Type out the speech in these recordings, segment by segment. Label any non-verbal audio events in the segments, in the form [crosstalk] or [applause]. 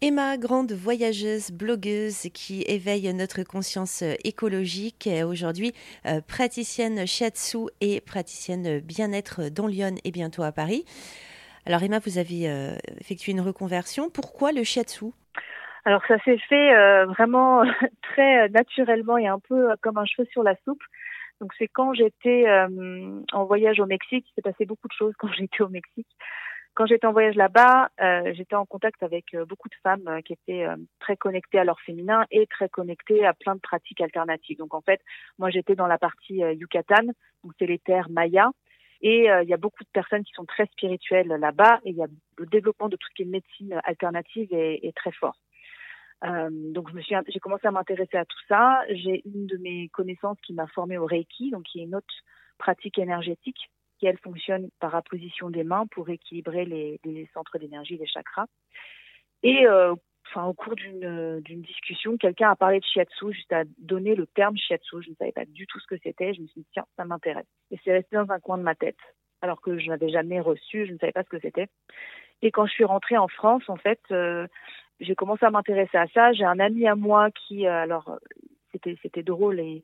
Emma, grande voyageuse, blogueuse qui éveille notre conscience écologique, aujourd'hui euh, praticienne shiatsu et praticienne bien-être dans Lyon et bientôt à Paris. Alors Emma, vous avez euh, effectué une reconversion. Pourquoi le shiatsu Alors ça s'est fait euh, vraiment [laughs] très naturellement et un peu comme un cheveu sur la soupe. Donc c'est quand j'étais en voyage au Mexique, il s'est passé beaucoup de choses quand [laughs] j'étais au Mexique. Quand j'étais en voyage là-bas, euh, j'étais en contact avec euh, beaucoup de femmes euh, qui étaient très connectées à leur féminin et très connectées à plein de pratiques alternatives. Donc en fait, moi j'étais dans la partie Yucatan, donc c'est les terres mayas. Et il y a beaucoup de personnes qui sont très spirituelles là-bas et il y a le développement de tout ce qui est médecine alternative est, très fort. Donc je me suis, j'ai commencé à m'intéresser à tout ça. J'ai une de mes connaissances qui m'a formée au Reiki, donc qui est une autre pratique énergétique qui elle fonctionne par apposition des mains pour équilibrer les, centres d'énergie, les chakras. Et euh, enfin, au cours d'une discussion, quelqu'un a parlé de shiatsu, juste à donner le terme shiatsu. Je ne savais pas du tout ce que c'était. Je me suis dit, tiens, ça m'intéresse. Et c'est resté dans un coin de ma tête, alors que je n'avais jamais reçu, je ne savais pas ce que c'était. Et quand je suis rentrée en France, en fait, euh, j'ai commencé à m'intéresser à ça. J'ai un ami à moi qui, euh, alors, c'était drôle et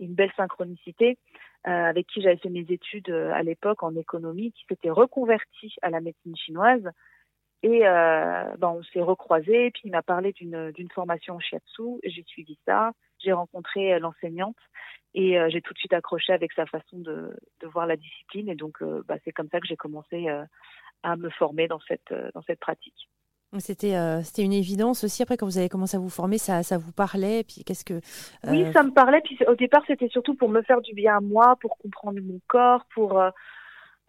une belle synchronicité. Euh, avec qui j'avais fait mes études euh, à l'époque en économie, qui s'était reconverti à la médecine chinoise. Et euh, ben, on s'est recroisés, puis il m'a parlé d'une, formation en shiatsu, j'ai suivi ça, j'ai rencontré l'enseignante et j'ai tout de suite accroché avec sa façon de, de voir la discipline. Et donc, bah, c'est comme ça que j'ai commencé à me former dans cette, dans cette pratique. C'était euh, c'était une évidence aussi. Après, quand vous avez commencé à vous former, ça, ça vous parlait. Puis qu'est-ce que Oui, euh, ça me parlait. Puis au départ, c'était surtout pour me faire du bien à moi, pour comprendre mon corps, pour euh,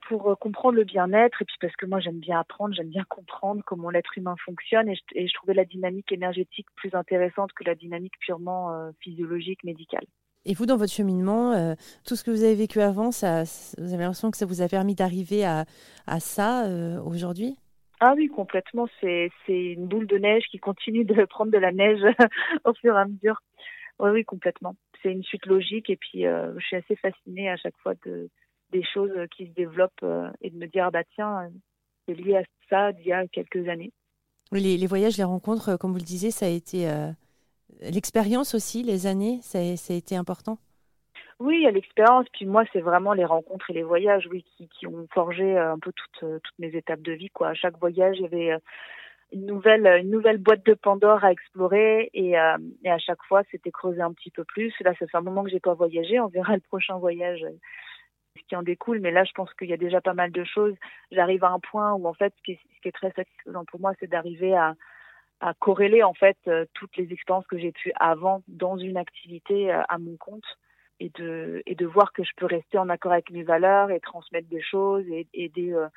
pour comprendre le bien-être. Et puis parce que moi, j'aime bien apprendre, j'aime bien comprendre comment l'être humain fonctionne. Et je, et je, trouvais la dynamique énergétique plus intéressante que la dynamique purement physiologique, médicale. Et vous, dans votre cheminement, tout ce que vous avez vécu avant, ça, vous avez l'impression que ça vous a permis d'arriver à, à ça aujourd'hui? Ah oui, complètement. C'est une boule de neige qui continue de [laughs] prendre de la neige [laughs] au fur et à mesure. Oui, oui, complètement. C'est une suite logique et puis euh, je suis assez fascinée à chaque fois de des choses qui se développent euh, et de me dire ah bah tiens, c'est lié à ça d'il y a quelques années. Les, voyages, les rencontres, euh, comme vous le disiez, ça a été l'expérience aussi, les années, ça a été important. Oui, il y a l'expérience. Puis moi, c'est vraiment les rencontres et les voyages, oui, qui, qui ont forgé euh, un peu toutes, euh, toutes mes étapes de vie. Quoi. À chaque voyage, il y avait euh, une nouvelle, une nouvelle boîte de Pandore à explorer et, euh, et à chaque fois, c'était creuser un petit peu plus. Là, ça fait un moment que j'ai pas voyagé. On verra [laughs] le prochain voyage ce qui en découle. Mais là, je pense qu'il y a déjà pas mal de choses. J'arrive à un point où, en fait, ce qui est, ce qui est très satisfaisant pour moi, c'est d'arriver à, à corréler, en fait, toutes les expériences que j'ai pu avant dans une activité à mon compte et de, et de voir que je peux rester en accord avec mes valeurs et transmettre des choses et aider euh,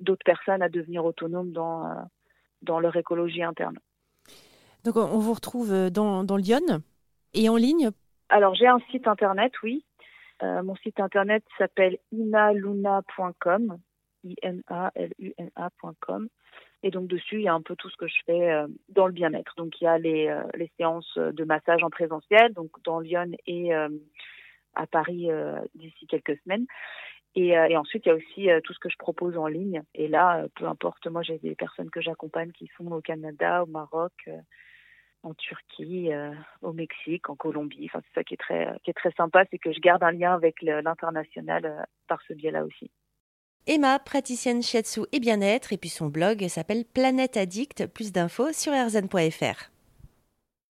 d'autres personnes à devenir autonomes dans, euh, dans leur écologie interne. Donc on vous retrouve euh, dans, dans Lyon et en ligne? Alors j'ai un site internet, oui. mon site internet s'appelle inaluna.com, I-N-A-L-U-N-A.com. Et donc dessus, il y a un peu tout ce que je fais dans le bien-être. Donc il y a les, les séances de massage en présentiel, donc dans Lyon et à Paris euh, d'ici quelques semaines. Et, euh, et, ensuite, il y a aussi euh, tout ce que je propose en ligne. Et là, peu importe, moi, j'ai des personnes que j'accompagne qui sont au Canada, au Maroc, en Turquie, au Mexique, en Colombie. Enfin, c'est ça qui est très, qui est très sympa, c'est que je garde un lien avec l'international par ce biais-là aussi. Emma, praticienne shiatsu et bien-être, et puis son blog s'appelle Planète Addict. Plus d'infos sur rzn.fr.